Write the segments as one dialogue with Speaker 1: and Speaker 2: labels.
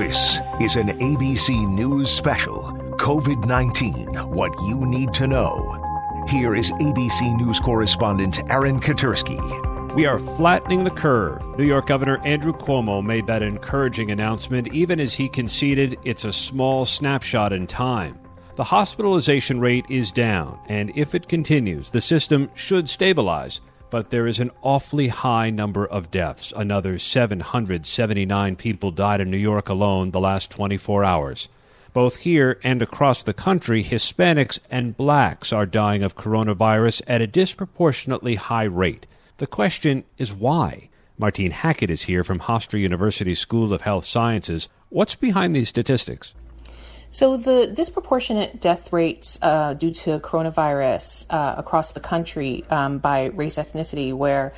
Speaker 1: This is an ABC News special COVID 19 What You Need to Know. Here is ABC News correspondent Aaron Katersky.
Speaker 2: We are flattening the curve. New York Governor Andrew Cuomo made that encouraging announcement even as he conceded it's a small snapshot in time. The hospitalization rate is down, and if it continues, the system should stabilize but there is an awfully high number of deaths. Another 779 people died in New York alone the last 24 hours. Both here and across the country, Hispanics and blacks are dying of coronavirus at a disproportionately high rate. The question is why? Martine Hackett is here from Hofstra University School of Health Sciences. What's behind these statistics?
Speaker 3: So, the disproportionate death rates uh, due to coronavirus uh, across the country um, by race ethnicity, where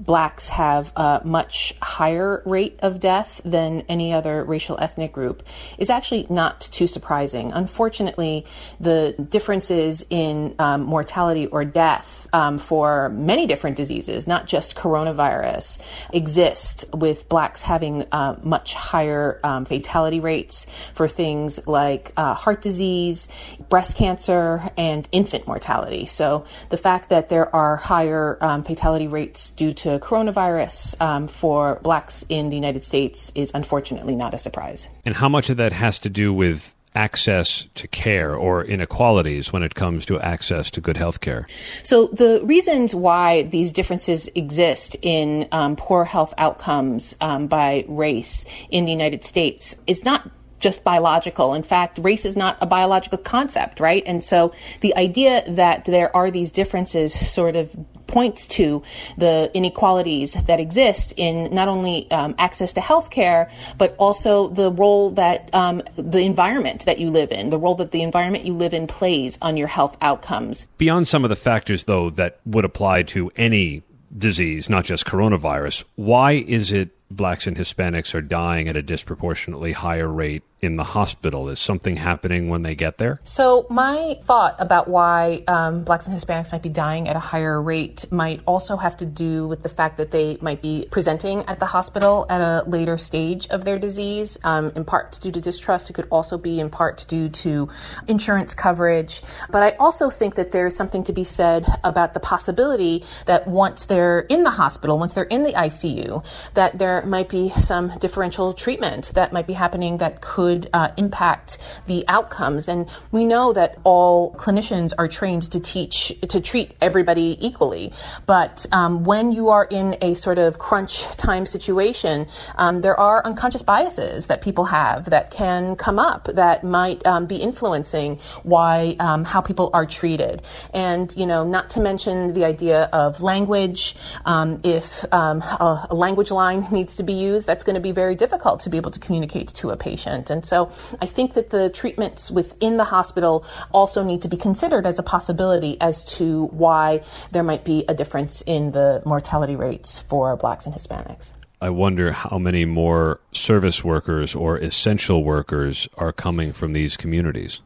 Speaker 3: blacks have a much higher rate of death than any other racial ethnic group, is actually not too surprising. Unfortunately, the differences in um, mortality or death um, for many different diseases, not just coronavirus, exist with blacks having uh, much higher um, fatality rates for things like uh, heart disease, breast cancer, and infant mortality. So the fact that there are higher um, fatality rates due to coronavirus um, for blacks in the United States is unfortunately not a surprise.
Speaker 2: And how much of that has to do with access to care or inequalities when it comes to access to good health care?
Speaker 3: So, the reasons why these differences exist in um, poor health outcomes um, by race in the United States is not just biological. In fact, race is not a biological concept, right? And so the idea that there are these differences sort of points to the inequalities that exist in not only um, access to health care, but also the role that um, the environment that you live in, the role that the environment you live in plays on your health outcomes.
Speaker 2: Beyond some of the factors, though, that would apply to any disease, not just coronavirus, why is it blacks and Hispanics are dying at a disproportionately higher rate in the hospital? Is something happening when they get there?
Speaker 3: So, my thought about why um, blacks and Hispanics might be dying at a higher rate might also have to do with the fact that they might be presenting at the hospital at a later stage of their disease, um, in part due to distrust. It could also be in part due to insurance coverage. But I also think that there's something to be said about the possibility that once they're in the hospital, once they're in the ICU, that there might be some differential treatment that might be happening that could uh, impact the outcomes. And we know that all clinicians are trained to teach, to treat everybody equally. But um, when you are in a sort of crunch time situation, um, there are unconscious biases that people have that can come up that might um, be influencing why, um, how people are treated. And, you know, not to mention the idea of language. Um, if um, a, a language line needs to be used, that's going to be very difficult to be able to communicate to a patient. And so I think that the treatments within the hospital also need to be considered as a possibility as to why there might be a difference in the mortality rates for blacks and Hispanics.
Speaker 2: I wonder how many more service workers or essential workers are coming from these communities.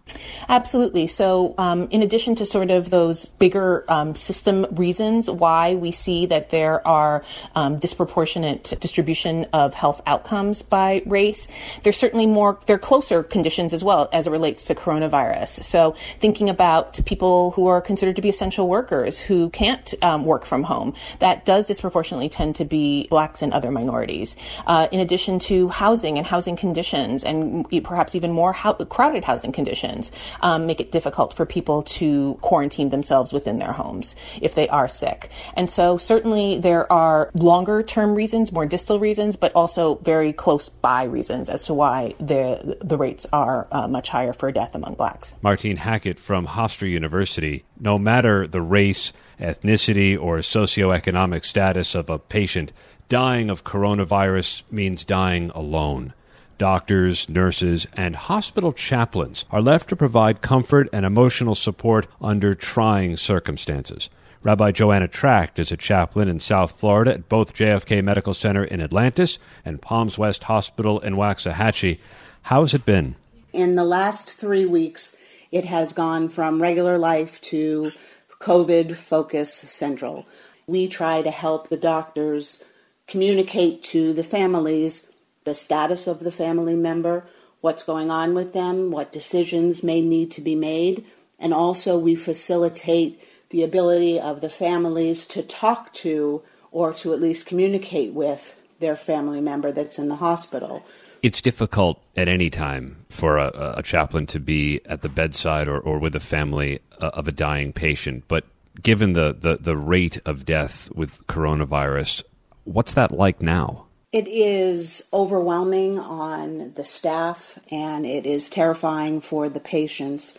Speaker 3: Absolutely. So, um, in addition to sort of those bigger um, system reasons why we see that there are um, disproportionate distribution of health outcomes by race, there's certainly more, there are closer conditions as well as it relates to coronavirus. So, thinking about people who are considered to be essential workers who can't um, work from home, that does disproportionately tend to be blacks and other minorities minorities, uh, in addition to housing and housing conditions, and perhaps even more ho- crowded housing conditions, um, make it difficult for people to quarantine themselves within their homes if they are sick. And so, certainly, there are longer term reasons, more distal reasons, but also very close by reasons as to why the, the rates are uh, much higher for death among blacks.
Speaker 2: Martine Hackett from Hofstra University. No matter the race, ethnicity, or socioeconomic status of a patient, dying of coronavirus means dying alone. Doctors, nurses, and hospital chaplains are left to provide comfort and emotional support under trying circumstances. Rabbi Joanna Tracht is a chaplain in South Florida at both JFK Medical Center in Atlantis and Palms West Hospital in Loxahatchee. How's it been?
Speaker 4: In the last three weeks, it has gone from regular life to COVID focus central. We try to help the doctors communicate to the families the status of the family member, what's going on with them, what decisions may need to be made, and also we facilitate the ability of the families to talk to or to at least communicate with their family member that's in the hospital.
Speaker 2: It's difficult at any time for a, a chaplain to be at the bedside or, or with a family uh, of a dying patient. But given the, the, the rate of death with coronavirus, what's that like now?
Speaker 4: It is overwhelming on the staff and it is terrifying for the patients.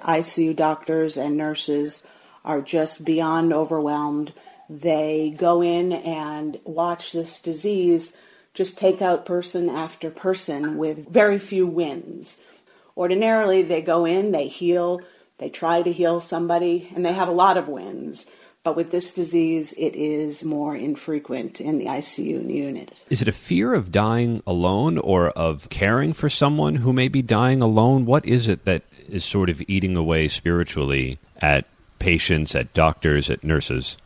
Speaker 4: ICU doctors and nurses are just beyond overwhelmed. They go in and watch this disease just take out person after person with very few wins. Ordinarily, they go in, they heal, they try to heal somebody, and they have a lot of wins. But with this disease, it is more infrequent in the ICU unit.
Speaker 2: Is it a fear of dying alone or of caring for someone who may be dying alone? What is it that is sort of eating away spiritually at patients, at doctors, at nurses?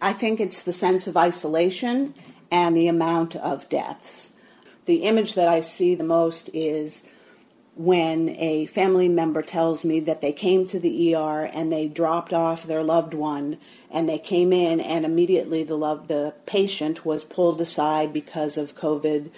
Speaker 4: I think it's the sense of isolation and the amount of deaths. The image that I see the most is when a family member tells me that they came to the ER and they dropped off their loved one and they came in and immediately the love the patient was pulled aside because of COVID.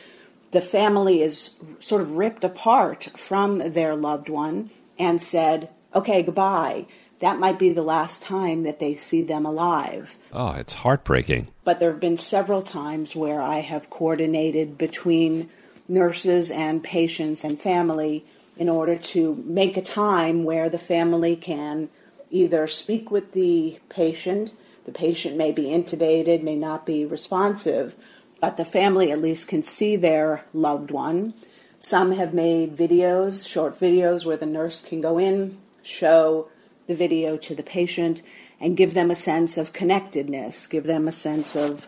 Speaker 4: The family is sort of ripped apart from their loved one and said, "Okay, goodbye." that might be the last time that they see them alive.
Speaker 2: Oh, it's heartbreaking.
Speaker 4: But there have been several times where I have coordinated between nurses and patients and family in order to make a time where the family can either speak with the patient, the patient may be intubated, may not be responsive, but the family at least can see their loved one. Some have made videos, short videos, where the nurse can go in, show the video to the patient and give them a sense of connectedness, give them a sense of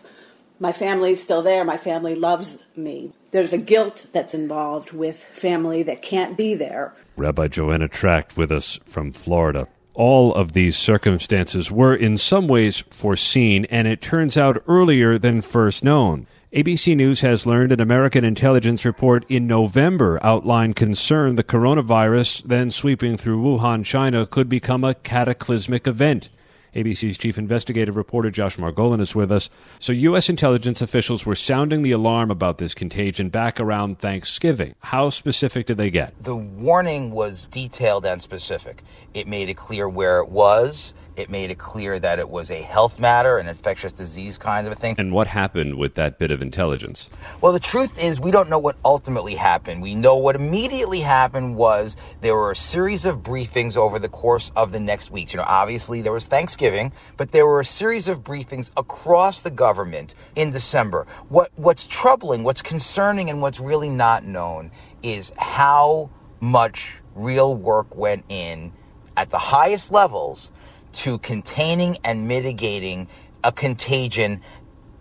Speaker 4: my family's still there, my family loves me. There's a guilt that's involved with family that can't be there.
Speaker 2: Rabbi Joanna Tracht with us from Florida. All of these circumstances were in some ways foreseen, and it turns out earlier than first known. ABC News has learned an American intelligence report in November outlined concern the coronavirus, then sweeping through Wuhan, China, could become a cataclysmic event. ABC's chief investigative reporter Josh Margolin is with us. So, U.S. intelligence officials were sounding the alarm about this contagion back around Thanksgiving. How specific did they get?
Speaker 5: The warning was detailed and specific. It made it clear where it was it made it clear that it was a health matter, an infectious disease kind of a thing.
Speaker 2: And what happened with that bit of intelligence?
Speaker 5: Well, the truth is, we don't know what ultimately happened. We know what immediately happened was there were a series of briefings over the course of the next weeks. You know, obviously there was Thanksgiving, but there were a series of briefings across the government in December. What what's troubling, what's concerning, and what's really not known is how much real work went in at the highest levels to containing and mitigating a contagion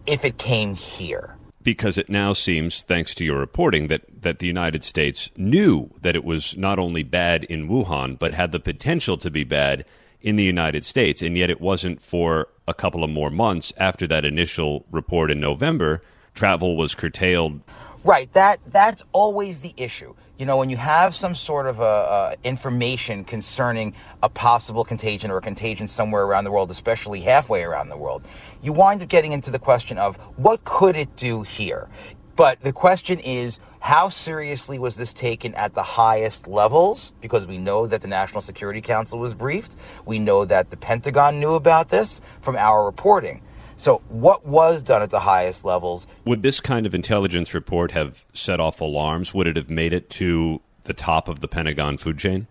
Speaker 5: if it came here.
Speaker 2: Because it now seems, thanks to your reporting, that, that the United States knew that it was not only bad in Wuhan, but had the potential to be bad in the United States. And yet it wasn't for a couple of more months after that initial report in November. Travel was curtailed.
Speaker 5: Right. That that's always the issue you know, when you have some sort of information concerning a possible contagion or a contagion somewhere around the world, especially halfway around the world, you wind up getting into the question of what could it do here? But the question is, how seriously was this taken at the highest levels? Because we know that the National Security Council was briefed. We know that the Pentagon knew about this from our reporting. So, what was done at the highest levels?
Speaker 2: Would this kind of intelligence report have set off alarms? Would it have made it to the top of the Pentagon food chain?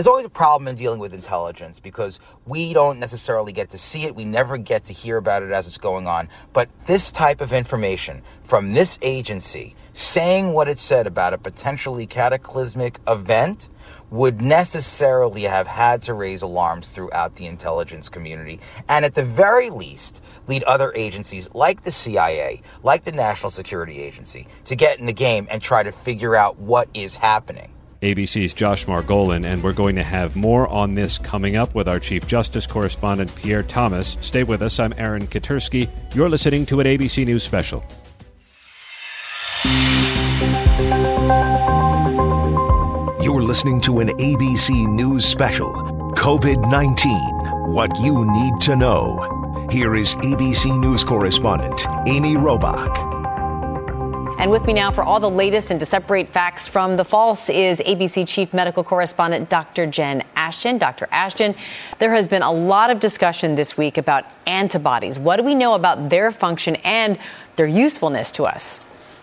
Speaker 5: There's always a problem in dealing with intelligence because we don't necessarily get to see it. We never get to hear about it as it's going on. But this type of information from this agency saying what it said about a potentially cataclysmic event would necessarily have had to raise alarms throughout the intelligence community and at the very least lead other agencies like the CIA, like the National Security Agency to get in the game and try to figure out what is happening.
Speaker 2: ABC's Josh Margolin, and we're going to have more on this coming up with our Chief Justice correspondent Pierre Thomas. Stay with us. I'm Aaron Katersky. You're listening to an ABC News special.
Speaker 1: You're listening to an ABC News special COVID 19 What You Need to Know. Here is ABC News correspondent Amy Robach.
Speaker 6: And with me now for all the latest and to separate facts from the false is ABC Chief Medical Correspondent Dr. Jen Ashton. Dr. Ashton, there has been a lot of discussion this week about antibodies. What do we know about their function and their usefulness to us?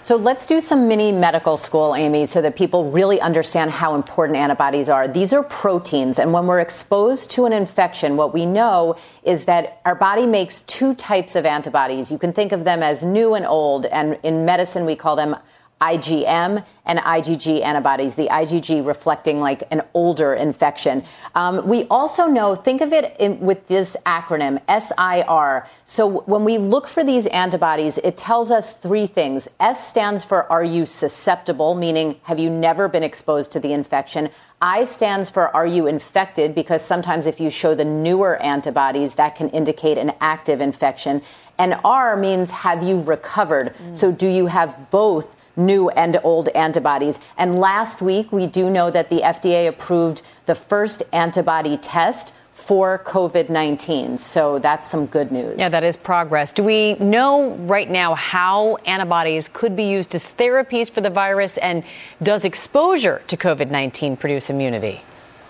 Speaker 7: So let's do some mini medical school, Amy, so that people really understand how important antibodies are. These are proteins, and when we're exposed to an infection, what we know is that our body makes two types of antibodies. You can think of them as new and old, and in medicine, we call them IgM and IgG antibodies, the IgG reflecting like an older infection. Um, we also know, think of it in, with this acronym, SIR. So when we look for these antibodies, it tells us three things. S stands for are you susceptible, meaning have you never been exposed to the infection? I stands for are you infected, because sometimes if you show the newer antibodies, that can indicate an active infection. And R means have you recovered? Mm. So do you have both? New and old antibodies. And last week, we do know that the FDA approved the first antibody test for COVID 19. So that's some good news.
Speaker 6: Yeah, that is progress. Do we know right now how antibodies could be used as therapies for the virus? And does exposure to COVID 19 produce immunity?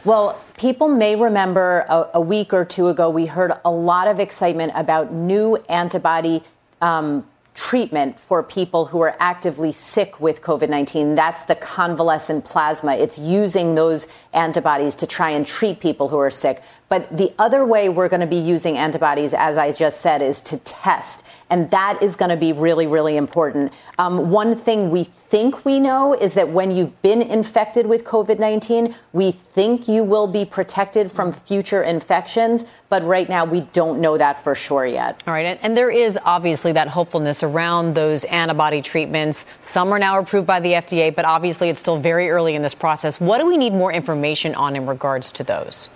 Speaker 7: Well, people may remember a, a, week or two ago, we heard a lot of excitement about new antibody um, treatment for people who are actively sick with COVID 19. That's the convalescent plasma. It's using those antibodies to try and treat people who are sick. But the other way we're going to be using antibodies, as I just said, is to test. And that is going to be really, really important. Um, one thing we think we know is that when you've been infected with COVID 19, we think you will be protected from future infections. But right now, we don't know that for sure yet.
Speaker 6: All right. And, and there is obviously that hopefulness around those antibody treatments. Some are now approved by the FDA, but obviously it's still very early in this process. What do we need more information on in regards to those?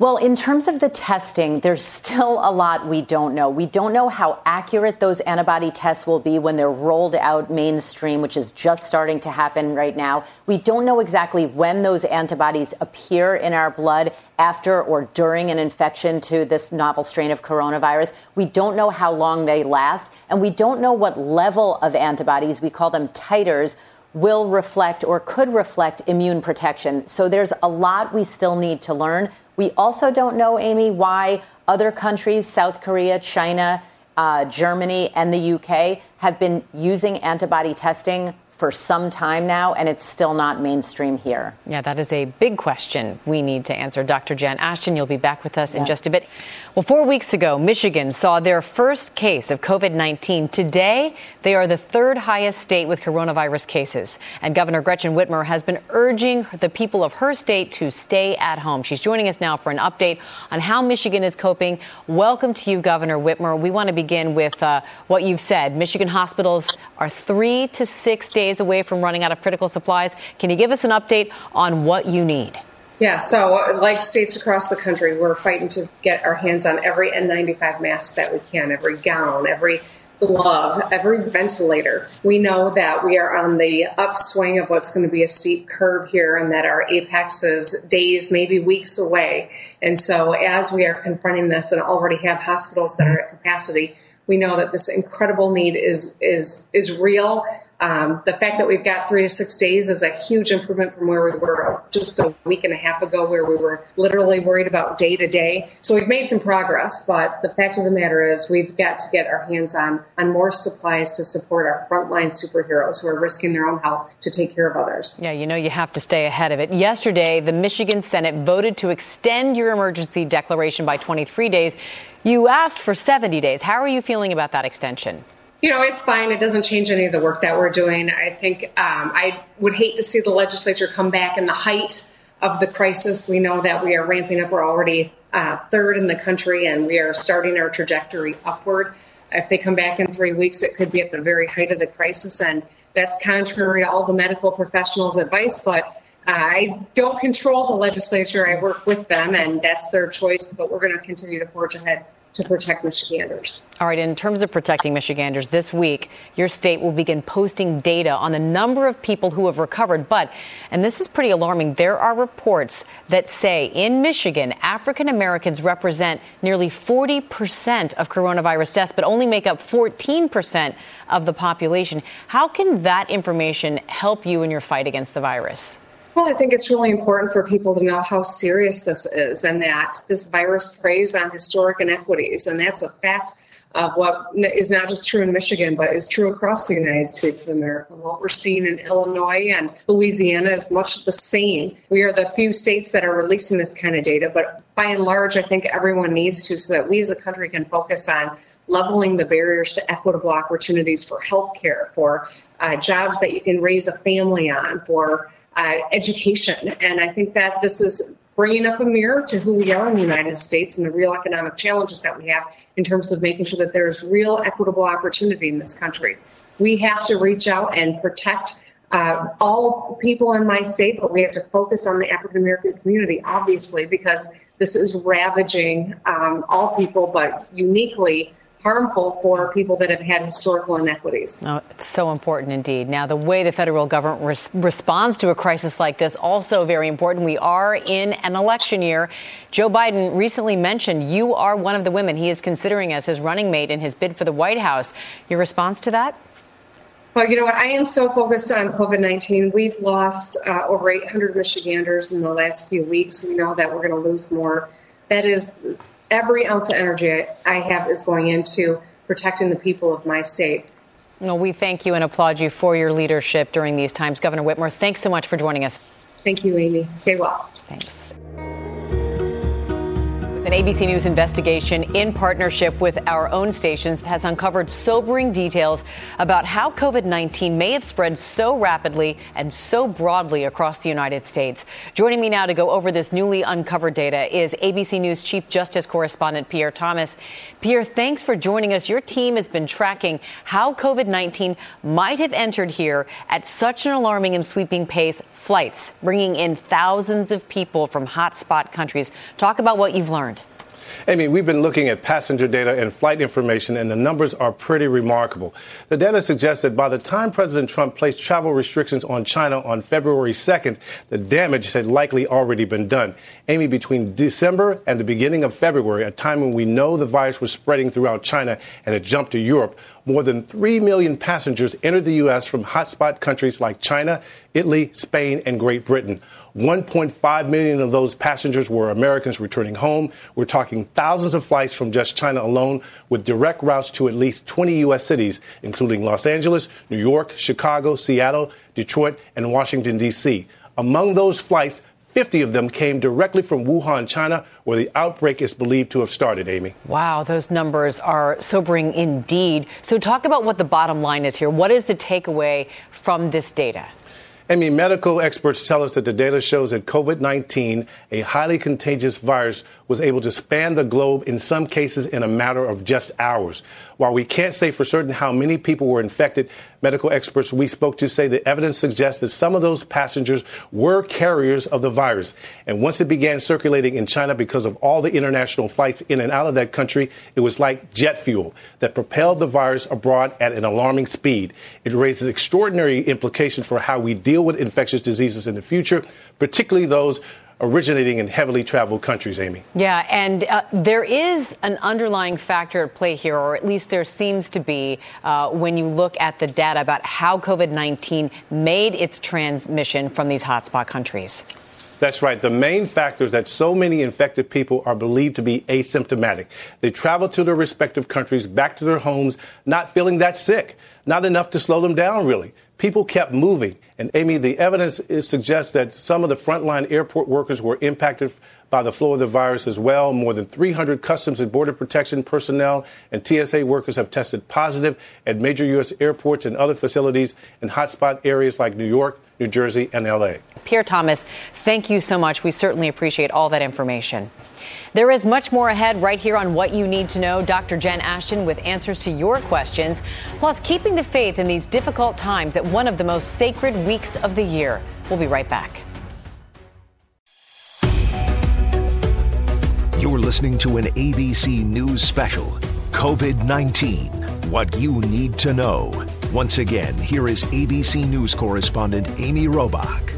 Speaker 7: Well, in terms of the testing, there's still a lot we don't know. We don't know how accurate those antibody tests will be when they're rolled out mainstream, which is just starting to happen right now. We don't know exactly when those antibodies appear in our blood after or during an infection to this novel strain of coronavirus. We don't know how long they last, and we don't know what level of antibodies, we call them titers, will reflect or could reflect immune protection. So there's a lot we still need to learn. We also don't know, Amy, why other countries, South Korea, China, uh, Germany, and the UK, have been using antibody testing for some time now, and it's still not mainstream here.
Speaker 6: Yeah, that is a big question we need to answer. Dr. Jen Ashton, you'll be back with us yeah. in just a bit. Well, four weeks ago, Michigan saw their first case of COVID 19. Today, they are the third highest state with coronavirus cases. And Governor Gretchen Whitmer has been urging the people of her state to stay at home. She's joining us now for an update on how Michigan is coping. Welcome to you, Governor Whitmer. We want to begin with uh, what you've said. Michigan hospitals are three to six days away from running out of critical supplies. Can you give us an update on what you need?
Speaker 8: Yeah, so uh, like states across the country, we're fighting to get our hands on every N95 mask that we can, every gown, every glove, every ventilator. We know that we are on the upswing of what's going to be a steep curve here and that our apex is days, maybe weeks away. And so as we are confronting this and already have hospitals that are at capacity, we know that this incredible need is is is real um, the fact that we've got three to six days is a huge improvement from where we were just a week and a half ago, where we were literally worried about day to day. So we've made some progress, but the fact of the matter is we've got to get our hands on on more supplies to support our frontline superheroes who are risking their own health to take care of others.
Speaker 6: Yeah, you know you have to stay ahead of it. Yesterday, the Michigan Senate voted to extend your emergency declaration by 23 days. You asked for 70 days. How are you feeling about that extension?
Speaker 8: You know, it's fine. It doesn't change any of the work that we're doing. I think um, I would hate to see the legislature come back in the height of the crisis. We know that we are ramping up. We're already uh, third in the country, and we are starting our trajectory upward. If they come back in three weeks, it could be at the very height of the crisis, and that's contrary to all the medical professionals' advice. But I don't control the legislature. I work with them, and that's their choice. But we're going to continue to forge ahead to protect Michiganders.
Speaker 6: All right, in terms of protecting Michiganders, this week your state will begin posting data on the number of people who have recovered. But, and this is pretty alarming, there are reports that say in Michigan, African Americans represent nearly 40% of coronavirus deaths, but only make up 14% of the population. How can that information help you in your fight against the virus?
Speaker 8: Well, I think it's really important for people to know how serious this is and that this virus preys on historic inequities. And that's a fact of what is not just true in Michigan, but is true across the United States of America. What we're seeing in Illinois and Louisiana is much the same. We are the few states that are releasing this kind of data, but by and large, I think everyone needs to so that we as a country can focus on leveling the barriers to equitable opportunities for healthcare, for uh, jobs that you can raise a family on, for uh, education. And I think that this is bringing up a mirror to who we are in the United States and the real economic challenges that we have in terms of making sure that there's real equitable opportunity in this country. We have to reach out and protect uh, all people in my state, but we have to focus on the African American community, obviously, because this is ravaging um, all people, but uniquely harmful for people that have had historical inequities.
Speaker 6: Oh, it's so important indeed. Now, the way the federal government res- responds to a crisis like this also very important. We are in an election year. Joe Biden recently mentioned you are one of the women he is considering as his running mate in his bid for the White House. Your response to that?
Speaker 8: Well, you know what? I am so focused on COVID 19. We've lost uh, over 800 Michiganders in the last few weeks. We know that we're going to lose more. That is every ounce of energy I have is going into protecting the people of my state.
Speaker 6: Well, we thank you and applaud you for your leadership during these times. Governor Whitmer, thanks so much for joining us.
Speaker 8: Thank you, Amy. Stay well.
Speaker 6: Thanks. An ABC News investigation in partnership with our own stations has uncovered sobering details about how COVID 19 may have spread so rapidly and so broadly across the United States. Joining me now to go over this newly uncovered data is ABC News Chief Justice Correspondent Pierre Thomas. Pierre, thanks for joining us. Your team has been tracking how COVID 19 might have entered here at such an alarming and sweeping pace flights, bringing in thousands of people from hotspot countries. Talk about what you've learned.
Speaker 9: Amy, we've been looking at passenger data and flight information, and the numbers are pretty remarkable. The data suggests that by the time President Trump placed travel restrictions on China on February 2nd, the damage had likely already been done. Amy, between December and the beginning of February, a time when we know the virus was spreading throughout China and it jumped to Europe, more than 3 million passengers entered the U.S. from hotspot countries like China, Italy, Spain, and Great Britain. 1.5 million of those passengers were Americans returning home. We're talking thousands of flights from just China alone, with direct routes to at least 20 U.S. cities, including Los Angeles, New York, Chicago, Seattle, Detroit, and Washington, D.C. Among those flights, 50 of them came directly from Wuhan, China, where the outbreak is believed to have started, Amy.
Speaker 6: Wow, those numbers are sobering indeed. So, talk about what the bottom line is here. What is the takeaway from this data?
Speaker 9: I mean, medical experts tell us that the data shows that COVID 19, a highly contagious virus, was able to span the globe in some cases in a matter of just hours. While we can't say for certain how many people were infected, medical experts we spoke to say the evidence suggests that some of those passengers were carriers of the virus. And once it began circulating in China because of all the international flights in and out of that country, it was like jet fuel that propelled the virus abroad at an alarming speed. It raises extraordinary implications for how we deal with infectious diseases in the future, particularly those originating in heavily traveled countries, Amy.
Speaker 6: Yeah, and uh, there is an underlying factor at play here, or at least there seems to be, uh, when you look at the data about how COVID 19 made its transmission from these hotspot countries.
Speaker 9: That's right. The main factor is that so many infected people are believed to be asymptomatic. They travel to their respective countries, back to their homes, not feeling that sick. Not enough to slow them down, really people kept moving. And Amy, the evidence suggests that some of the frontline airport workers were impacted by the flow of the virus as well. More than 300 Customs and Border Protection personnel and TSA workers have tested positive at major U.S. airports and other facilities in hotspot areas like New York, New Jersey, and L.A.
Speaker 6: Pierre Thomas, thank you so much. We certainly appreciate all that information. There is much more ahead right here on What You Need to Know. Dr. Jen Ashton with answers to your questions, plus keeping the faith in these difficult times at one of the most sacred weeks of the year. We'll be right back.
Speaker 1: You're listening to an ABC News special COVID 19 What You Need to Know. Once again, here is ABC News correspondent Amy Robach.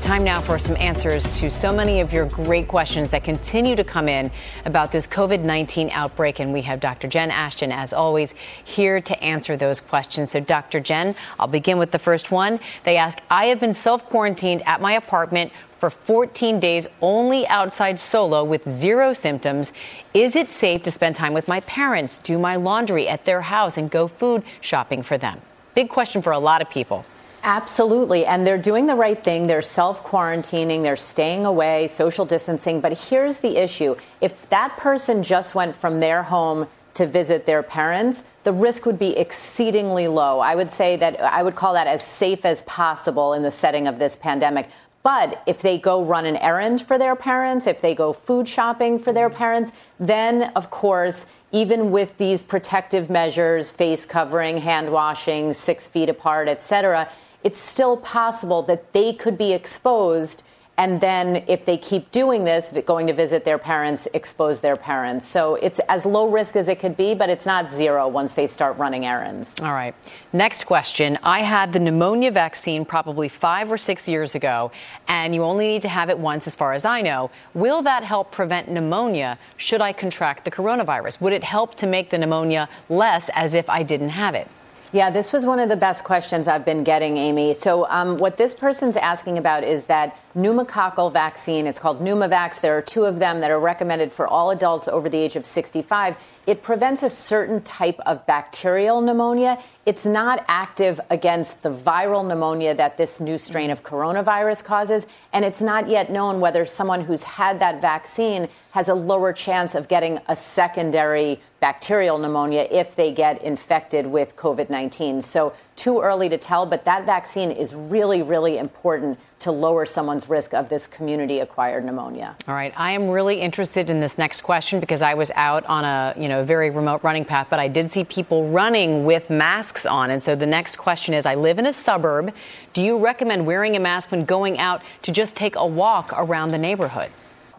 Speaker 6: Time now for some answers to so many of your great questions that continue to come in about this COVID 19 outbreak. And we have Dr. Jen Ashton, as always, here to answer those questions. So, Dr. Jen, I'll begin with the first one. They ask I have been self quarantined at my apartment for 14 days only outside solo with zero symptoms. Is it safe to spend time with my parents, do my laundry at their house, and go food shopping for them? Big question for a lot of people.
Speaker 7: Absolutely. And they're doing the right thing. They're self quarantining, they're staying away, social distancing. But here's the issue if that person just went from their home to visit their parents, the risk would be exceedingly low. I would say that I would call that as safe as possible in the setting of this pandemic. But if they go run an errand for their parents, if they go food shopping for their mm. parents, then of course, even with these protective measures, face covering, hand washing, six feet apart, et cetera, it's still possible that they could be exposed and then if they keep doing this going to visit their parents expose their parents. So it's as low risk as it could be but it's not zero once they start running errands.
Speaker 6: All right. Next question. I had the pneumonia vaccine probably five or six years ago and you only need to have it once as far as i know. Will that help prevent pneumonia? Should i contract the coronavirus? Would it help to make the pneumonia less as if i didn't have it
Speaker 7: yeah, this was one of the best questions I've been getting, Amy. So, um, what this person's asking about is that pneumococcal vaccine. It's called Pneumovax. There are two of them that are recommended for all adults over the age of 65. It prevents a certain type of bacterial pneumonia. It's not active against the viral pneumonia that this new strain of coronavirus causes. And it's not yet known whether someone who's had that vaccine has a lower chance of getting a secondary bacterial pneumonia if they get infected with COVID 19. So, too early to tell, but that vaccine is really, really important to lower someone's risk of this community acquired pneumonia.
Speaker 6: All right. I am really interested in this next question because I was out on a, you know, very remote running path, but I did see people running with masks on. And so the next question is I live in a suburb. Do you recommend wearing a mask when going out to just take a walk around the neighborhood?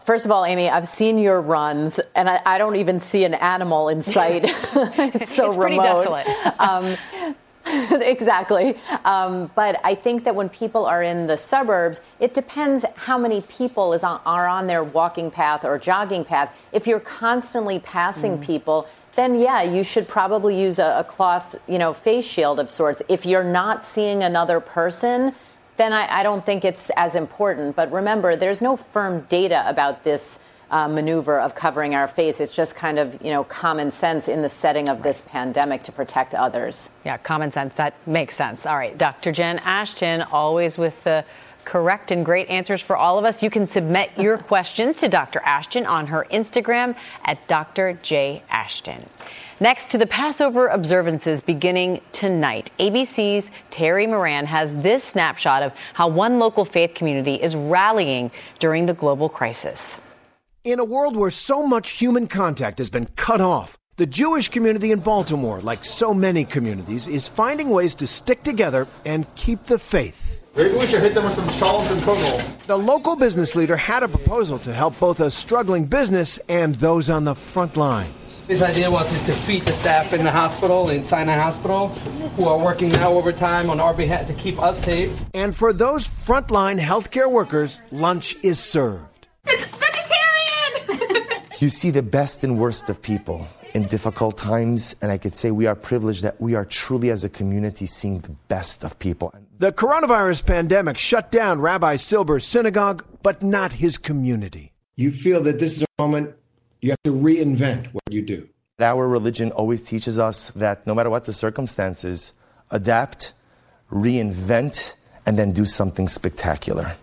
Speaker 7: First of all, Amy, I've seen your runs, and I, I don't even see an animal in sight. it's so
Speaker 6: it's
Speaker 7: remote.
Speaker 6: um,
Speaker 7: exactly. Um, but I think that when people are in the suburbs, it depends how many people is on, are on their walking path or jogging path. If you're constantly passing mm. people, then yeah, you should probably use a, a, cloth, you know, face shield of sorts. If you're not seeing another person, then I, I don't think it's as important. But remember, there's no firm data about this uh, maneuver of covering our face. It's just kind of, you know, common sense in the setting of this pandemic to protect others.
Speaker 6: Yeah, common sense. That makes sense. All right. Dr. Jen Ashton, always with the correct and great answers for all of us. You can submit your questions to Dr. Ashton on her Instagram at Dr. J. Ashton. Next to the Passover observances beginning tonight, ABC's Terry Moran has this snapshot of how one local faith community is rallying during the global crisis.
Speaker 10: In a world where so much human contact has been cut off, the Jewish community in Baltimore, like so many communities, is finding ways to stick together and keep the faith.
Speaker 11: Maybe we should hit them with some shawls and kugel.
Speaker 10: The local business leader had a proposal to help both a struggling business and those on the front line.
Speaker 12: His idea was is to feed the staff in the hospital, in Sinai Hospital, who are working now overtime on our behalf to keep us safe.
Speaker 10: And for those frontline healthcare workers, lunch is served.
Speaker 13: It's vegetarian!
Speaker 14: you see the best and worst of people in difficult times, and I could say we are privileged that we are truly, as a community, seeing the best of people.
Speaker 10: The coronavirus pandemic shut down Rabbi Silber's synagogue, but not his community.
Speaker 15: You feel that this is a moment you have to reinvent what you do.
Speaker 14: Our religion always teaches us that no matter what the circumstances, adapt, reinvent, and then do something spectacular.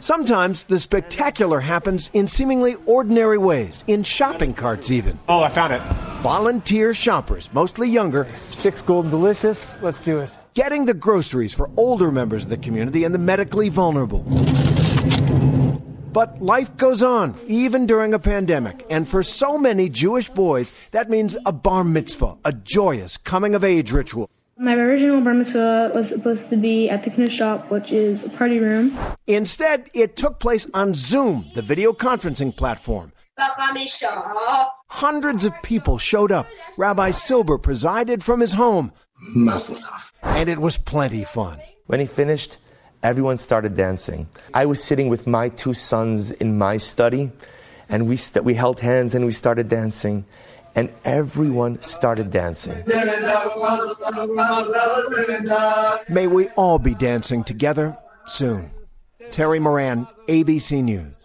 Speaker 10: Sometimes the spectacular happens in seemingly ordinary ways, in shopping carts even.
Speaker 16: Oh, I found it.
Speaker 10: Volunteer shoppers, mostly younger.
Speaker 16: Six golden delicious. Let's do it.
Speaker 10: Getting the groceries for older members of the community and the medically vulnerable. But life goes on, even during a pandemic. And for so many Jewish boys, that means a bar mitzvah, a joyous coming of age ritual.
Speaker 13: My original bar mitzvah was supposed to be at the Knish shop, which is a party room.
Speaker 10: Instead, it took place on Zoom, the video conferencing platform. Hundreds of people showed up. Rabbi Silber presided from his home.
Speaker 14: Mazel tov.
Speaker 10: And it was plenty fun.
Speaker 14: When he finished, everyone started dancing. I was sitting with my two sons in my study, and we, st- we held hands and we started dancing and everyone started dancing.
Speaker 10: May we all be dancing together soon. Terry Moran, ABC News.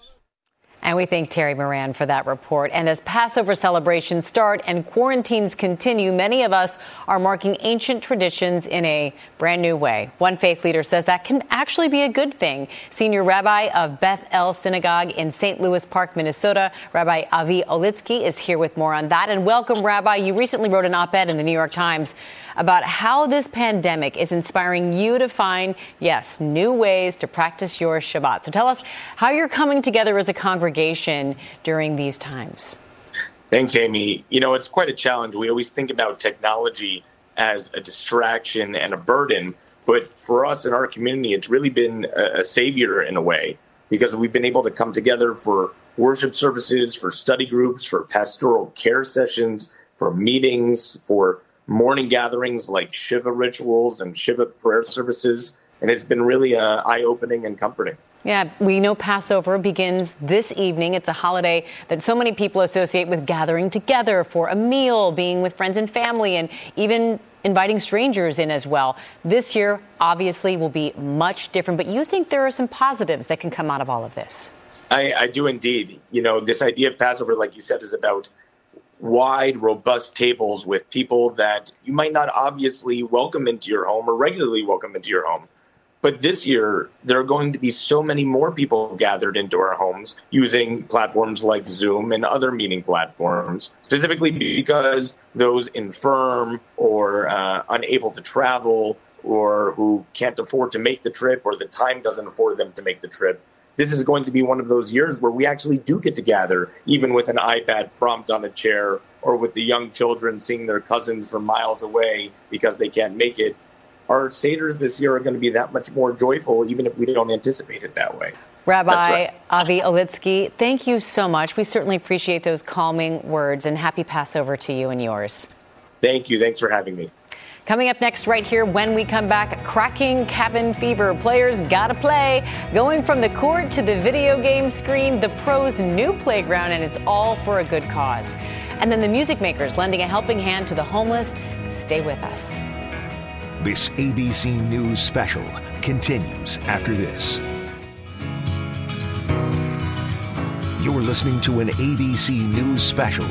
Speaker 6: And we thank Terry Moran for that report. And as Passover celebrations start and quarantines continue, many of us are marking ancient traditions in a brand new way. One faith leader says that can actually be a good thing. Senior rabbi of Beth El Synagogue in St. Louis Park, Minnesota, Rabbi Avi Olitzky is here with more on that. And welcome, Rabbi. You recently wrote an op ed in the New York Times about how this pandemic is inspiring you to find, yes, new ways to practice your Shabbat. So tell us how you're coming together as a congregation during these times.
Speaker 17: Thanks, Amy. You know, it's quite a challenge. We always think about technology as a distraction and a burden, but for us in our community, it's really been a, savior in a way because we've been able to come together for worship services, for study groups, for pastoral care sessions, for meetings, for mourning gatherings like Shiva rituals and Shiva prayer services. And it's been really uh, eye opening and comforting.
Speaker 6: Yeah, we know Passover begins this evening. It's a holiday that so many people associate with gathering together for a meal, being with friends and family, and even inviting strangers in as well. This year, obviously, will be much different, but you think there are some positives that can come out of all of this?
Speaker 17: I, I do indeed. You know, this idea of Passover, like you said, is about wide, robust tables with people that you might not obviously welcome into your home or regularly welcome into your home. But this year, there are going to be so many more people gathered into our homes using platforms like Zoom and other meeting platforms, specifically because those infirm or uh, unable to travel or who can't afford to make the trip or the time doesn't afford them to make the trip this is going to be one of those years where we actually do get to gather, even with an iPad prompt on a chair, or with the young children seeing their cousins from miles away because they can't make it. Our Seder's this year are going to be that much more joyful, even if we don't anticipate it that way.
Speaker 6: Rabbi right. Avi Olitzky, thank you so much. We certainly appreciate those calming words, and happy Passover to you and yours.
Speaker 17: Thank you. Thanks for having me.
Speaker 6: Coming up next, right here, when we come back, cracking cabin fever. Players gotta play. Going from the court to the video game screen, the pros' new playground, and it's all for a good cause. And then the music makers lending a helping hand to the homeless. Stay with us.
Speaker 1: This ABC News special continues after this. You're listening to an ABC News special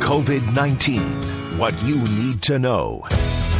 Speaker 1: COVID 19 What You Need to Know.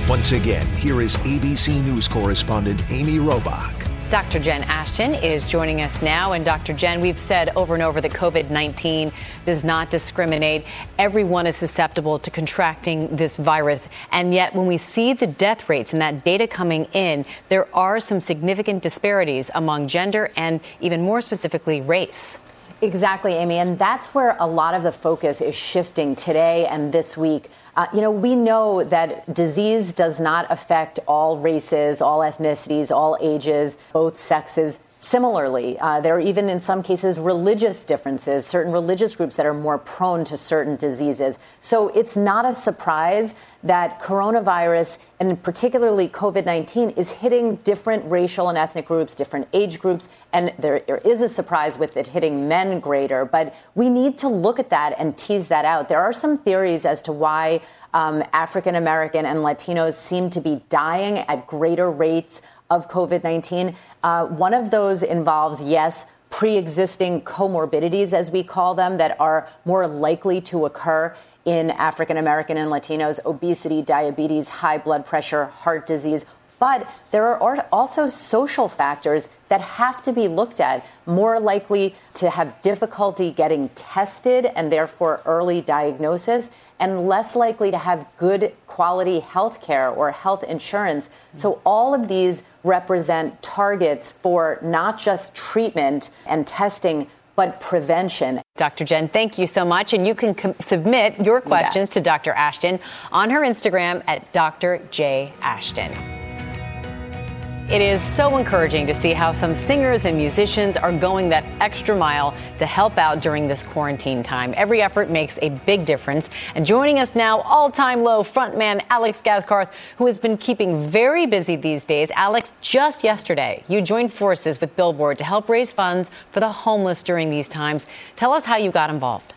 Speaker 1: Once again, here is ABC News correspondent Amy Robach.
Speaker 6: Dr. Jen Ashton is joining us now. And Dr. Jen, we've said over and over that COVID 19 does not discriminate. Everyone is susceptible to contracting this virus. And yet, when we see the death rates and that data coming in, there are some significant disparities among gender and even more specifically, race.
Speaker 7: Exactly, Amy. And that's where a lot of the focus is shifting today and this week. Uh, you know, we know that disease does not affect all races, all ethnicities, all ages, both sexes. Similarly, uh, there are even in some cases religious differences, certain religious groups that are more prone to certain diseases. So it's not a surprise that coronavirus and particularly COVID 19 is hitting different racial and ethnic groups, different age groups, and there, there is a surprise with it hitting men greater. But we need to look at that and tease that out. There are some theories as to why um, African American and Latinos seem to be dying at greater rates of COVID 19. Uh, one of those involves, yes, pre existing comorbidities, as we call them, that are more likely to occur in African American and Latinos obesity, diabetes, high blood pressure, heart disease. But there are also social factors that have to be looked at, more likely to have difficulty getting tested and therefore early diagnosis, and less likely to have good quality health care or health insurance. So, all of these represent targets for not just treatment and testing, but prevention.
Speaker 6: Dr. Jen, thank you so much. And you can com- submit your questions to Dr. Ashton on her Instagram at Dr. J. Ashton. It is so encouraging to see how some singers and musicians are going that extra mile to help out during this quarantine time. Every effort makes a big difference. And joining us now, all time low frontman Alex Gaskarth, who has been keeping very busy these days. Alex, just yesterday, you joined forces with Billboard to help raise funds for the homeless during these times. Tell us how you got involved.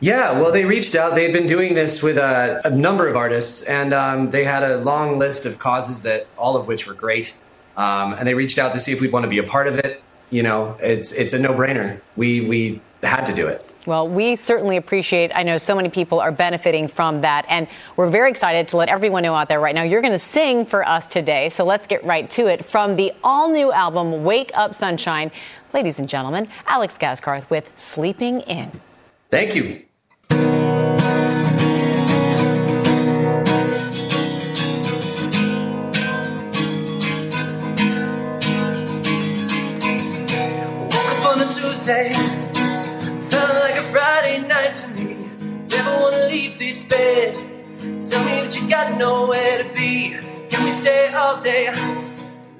Speaker 18: Yeah, well, they reached out. They've been doing this with a, a number of artists, and um, they had a long list of causes that all of which were great. Um, and they reached out to see if we'd want to be a part of it. You know, it's it's a no brainer. We we had to do it.
Speaker 6: Well, we certainly appreciate. I know so many people are benefiting from that, and we're very excited to let everyone know out there right now. You're going to sing for us today, so let's get right to it. From the all-new album "Wake Up Sunshine," ladies and gentlemen, Alex Gaskarth with "Sleeping In."
Speaker 18: Thank you.
Speaker 19: Tuesday felt like a Friday night to me. Never wanna leave this bed. Tell me that you got nowhere to be. Can we stay all day?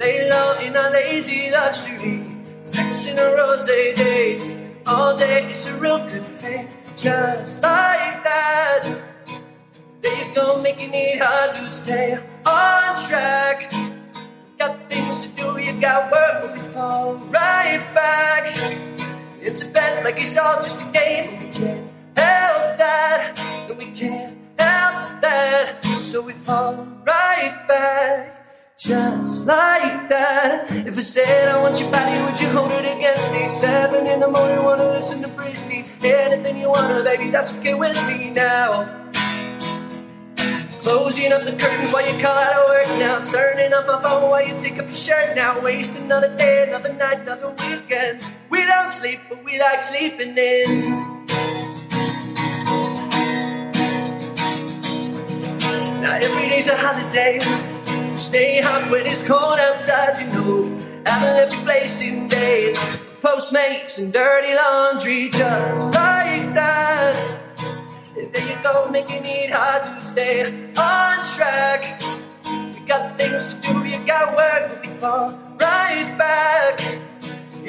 Speaker 19: Lay low in our lazy luxury. Sex in a rose days. All day is a real good thing. Just like that. There you go, making it hard to stay on track. Got things to do, got work, but we fall right back into bed like it's all just a game. And we can't help that, and we can't help that. So we fall right back, just like that. If I said I want your body, would you hold it against me? Seven in the morning, wanna listen to Britney. Anything you wanna, baby, that's okay with me now. Closing up the curtains while you call out of work now. Turning up my phone while you take off your shirt now. Waste another day, another night, another weekend. We don't sleep, but we like sleeping in. Now every day's a holiday. Stay hot when it's cold outside, you know. Haven't left your place in days. Postmates and dirty laundry, just like that. On track. You got things to do, you got work, but we fall right back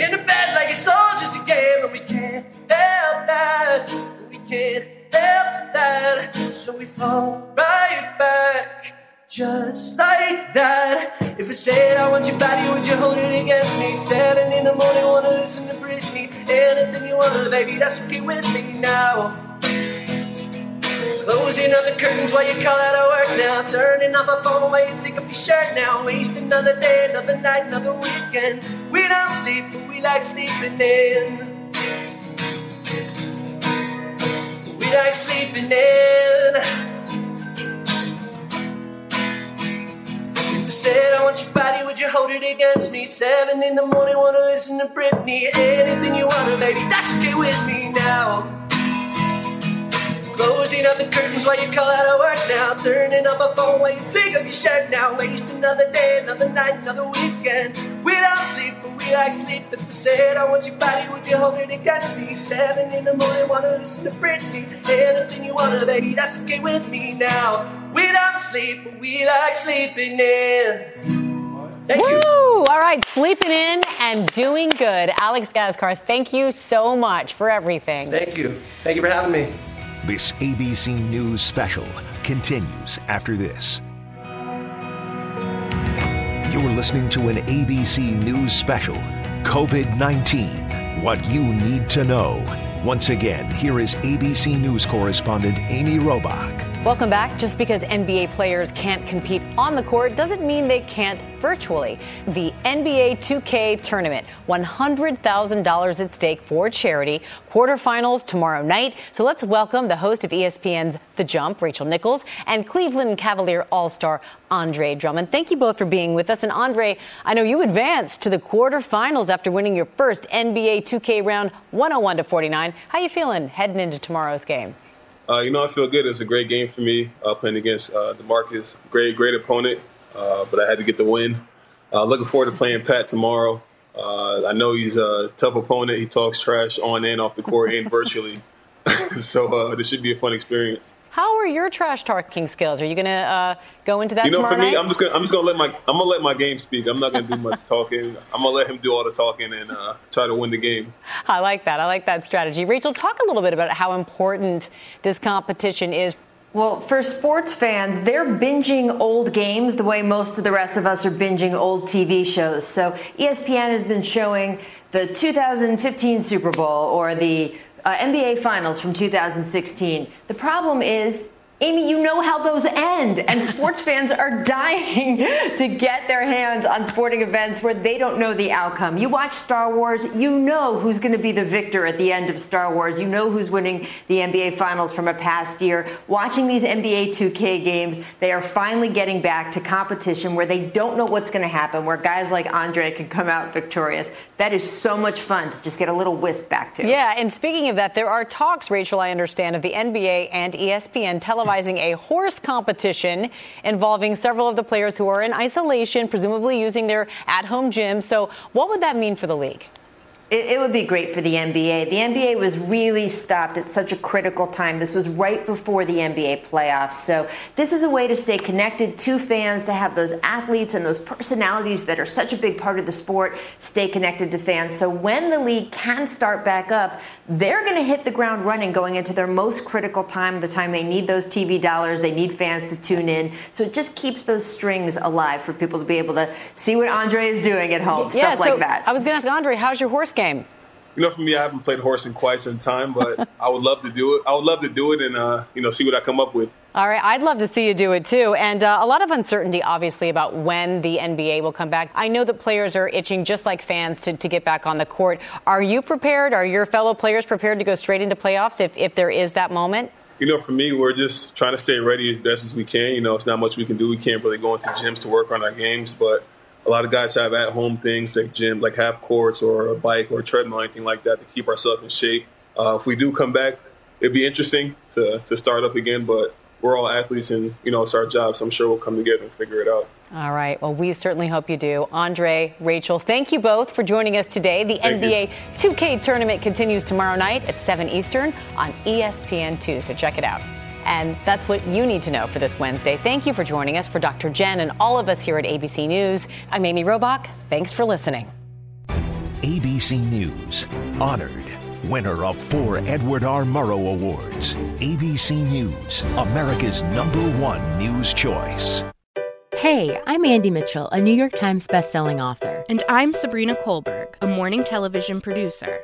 Speaker 19: in the bed like it's all just a game, and we can't help that. We can't help that, so we fall right back. Just like that. If I said I want your body, would you hold it against me? Seven in the morning, wanna listen to Britney. Anything you wanna, baby, that's okay with me now. Closing up the curtains while you call out of work now. Turning off my phone while you take off your shirt now. Waste another day, another night, another weekend. We don't sleep, but we like sleeping in. We like sleeping in. If I said I want your body, would you hold it against me? Seven in the morning, wanna listen to Britney. Anything you wanna, baby, that's okay with me now. Closing up the curtains while you call out of work now. Turning up my phone while you take off your shirt now. Waste another day, another night, another weekend. We don't sleep, but we like sleep. If I said I want your body, would you hold it against me? Seven in the morning, wanna listen to Britney. Anything you wanna, baby, that's okay with me now. We don't sleep, but we like sleeping in.
Speaker 6: Thank Woo! All right, sleeping in and doing good. Alex Gaskarth, thank you so much for everything.
Speaker 18: Thank you. Thank you for having me.
Speaker 1: This ABC News special continues after this. You're listening to an ABC News special COVID 19 What You Need to Know. Once again, here is ABC News correspondent Amy Robach.
Speaker 6: Welcome back. Just because NBA players can't compete on the court doesn't mean they can't virtually. The NBA 2K tournament, $100,000 at stake for charity. Quarterfinals tomorrow night. So let's welcome the host of ESPN's The Jump, Rachel Nichols, and Cleveland Cavalier All Star Andre Drummond. Thank you both for being with us. And Andre, I know you advanced to the quarterfinals after winning your first NBA 2K round 101 to 49. How you feeling heading into tomorrow's game?
Speaker 20: Uh, you know, I feel good. It's a great game for me uh, playing against uh, Demarcus. Great, great opponent, uh, but I had to get the win. Uh, looking forward to playing Pat tomorrow. Uh, I know he's a tough opponent. He talks trash on and off the court and virtually. so this should be a fun experience.
Speaker 6: How are your trash talking skills? Are you going to uh, go into that
Speaker 20: you know,
Speaker 6: tomorrow
Speaker 20: for me,
Speaker 6: night?
Speaker 20: I'm just gonna I'm just gonna let my I'm gonna let my game speak. I'm not gonna do much talking. I'm gonna let him do all the talking and uh, try to win the game.
Speaker 6: I like that. I like that strategy. Rachel, talk a little bit about how important this competition is.
Speaker 21: Well, for sports fans, they're binging old games the way most of the rest of us are binging old TV shows. So ESPN has been showing the 2015 Super Bowl or the uh, NBA Finals from 2016. The problem is. Amy, you know how those end, and sports fans are dying to get their hands on sporting events where they don't know the outcome. You watch Star Wars, you know who's going to be the victor at the end of Star Wars. You know who's winning the NBA Finals from a past year. Watching these NBA 2K games, they are finally getting back to competition where they don't know what's going to happen, where guys like Andre can come out victorious. That is so much fun to just get a little whisk back to.
Speaker 6: Yeah, and speaking of that, there are talks, Rachel, I understand, of the NBA and ESPN televising a horse competition involving several of the players who are in isolation, presumably using their at home gyms. So, what would that mean for the league?
Speaker 21: It, it, would be great for the NBA. The NBA was really stopped at such a critical time. This was right before the NBA playoffs. So, this is a way to stay connected to fans, to have those athletes and those personalities that are such a big part of the sport stay connected to fans. So, when the league can start back up, they're going to hit the ground running going into their most critical time, the time they need those TV dollars, they need fans to tune in. So, it just keeps those strings alive for people to be able to see what Andre is doing at home,
Speaker 6: yeah,
Speaker 21: stuff
Speaker 6: so
Speaker 21: like that.
Speaker 6: I was going to ask Andre, how's your horse game?
Speaker 20: You know, for me, I haven't played horse in quite some time, but I would love to do it. I would love to do it and uh, you know see what I come up with.
Speaker 6: All right, I'd love to see you do it too. And uh, a lot of uncertainty, obviously, about when the NBA will come back. I know that players are itching, just like fans, to, to get back on the court. Are you prepared? Are your fellow players prepared to go straight into playoffs if, if there is that moment?
Speaker 20: You know, for me, we're just trying to stay ready as best as we can. You know, it's not much we can do. We can't really go into gyms to work on our games, but a lot of guys have at-home things like gym, like half courts or a bike or a treadmill, anything like that, to keep ourselves in shape. Uh, if we do come back, it'd be interesting to to start up again. But we're all athletes, and you know it's our job, so I'm sure we'll come together and figure it out.
Speaker 6: All right. Well, we certainly hope you do. Andre, Rachel, thank you both for joining us today. The
Speaker 20: Thank
Speaker 6: NBA 2K tournament continues tomorrow night at 7 Eastern on E ESPN2, so check it out. And that's what you need to know for this Wednesday. Thank you for joining us. For Dr. Jen and all of us here at ABC News, I'm Amy Robach. Thanks for listening.
Speaker 1: ABC News. Honored. Winner of four Edward R. Murrow Awards. ABC News. America's number one news choice.
Speaker 22: Hey, I'm Andie Mitchell, a New York Times bestselling author.
Speaker 23: And I'm Sabrina Kohlberg, a morning television producer.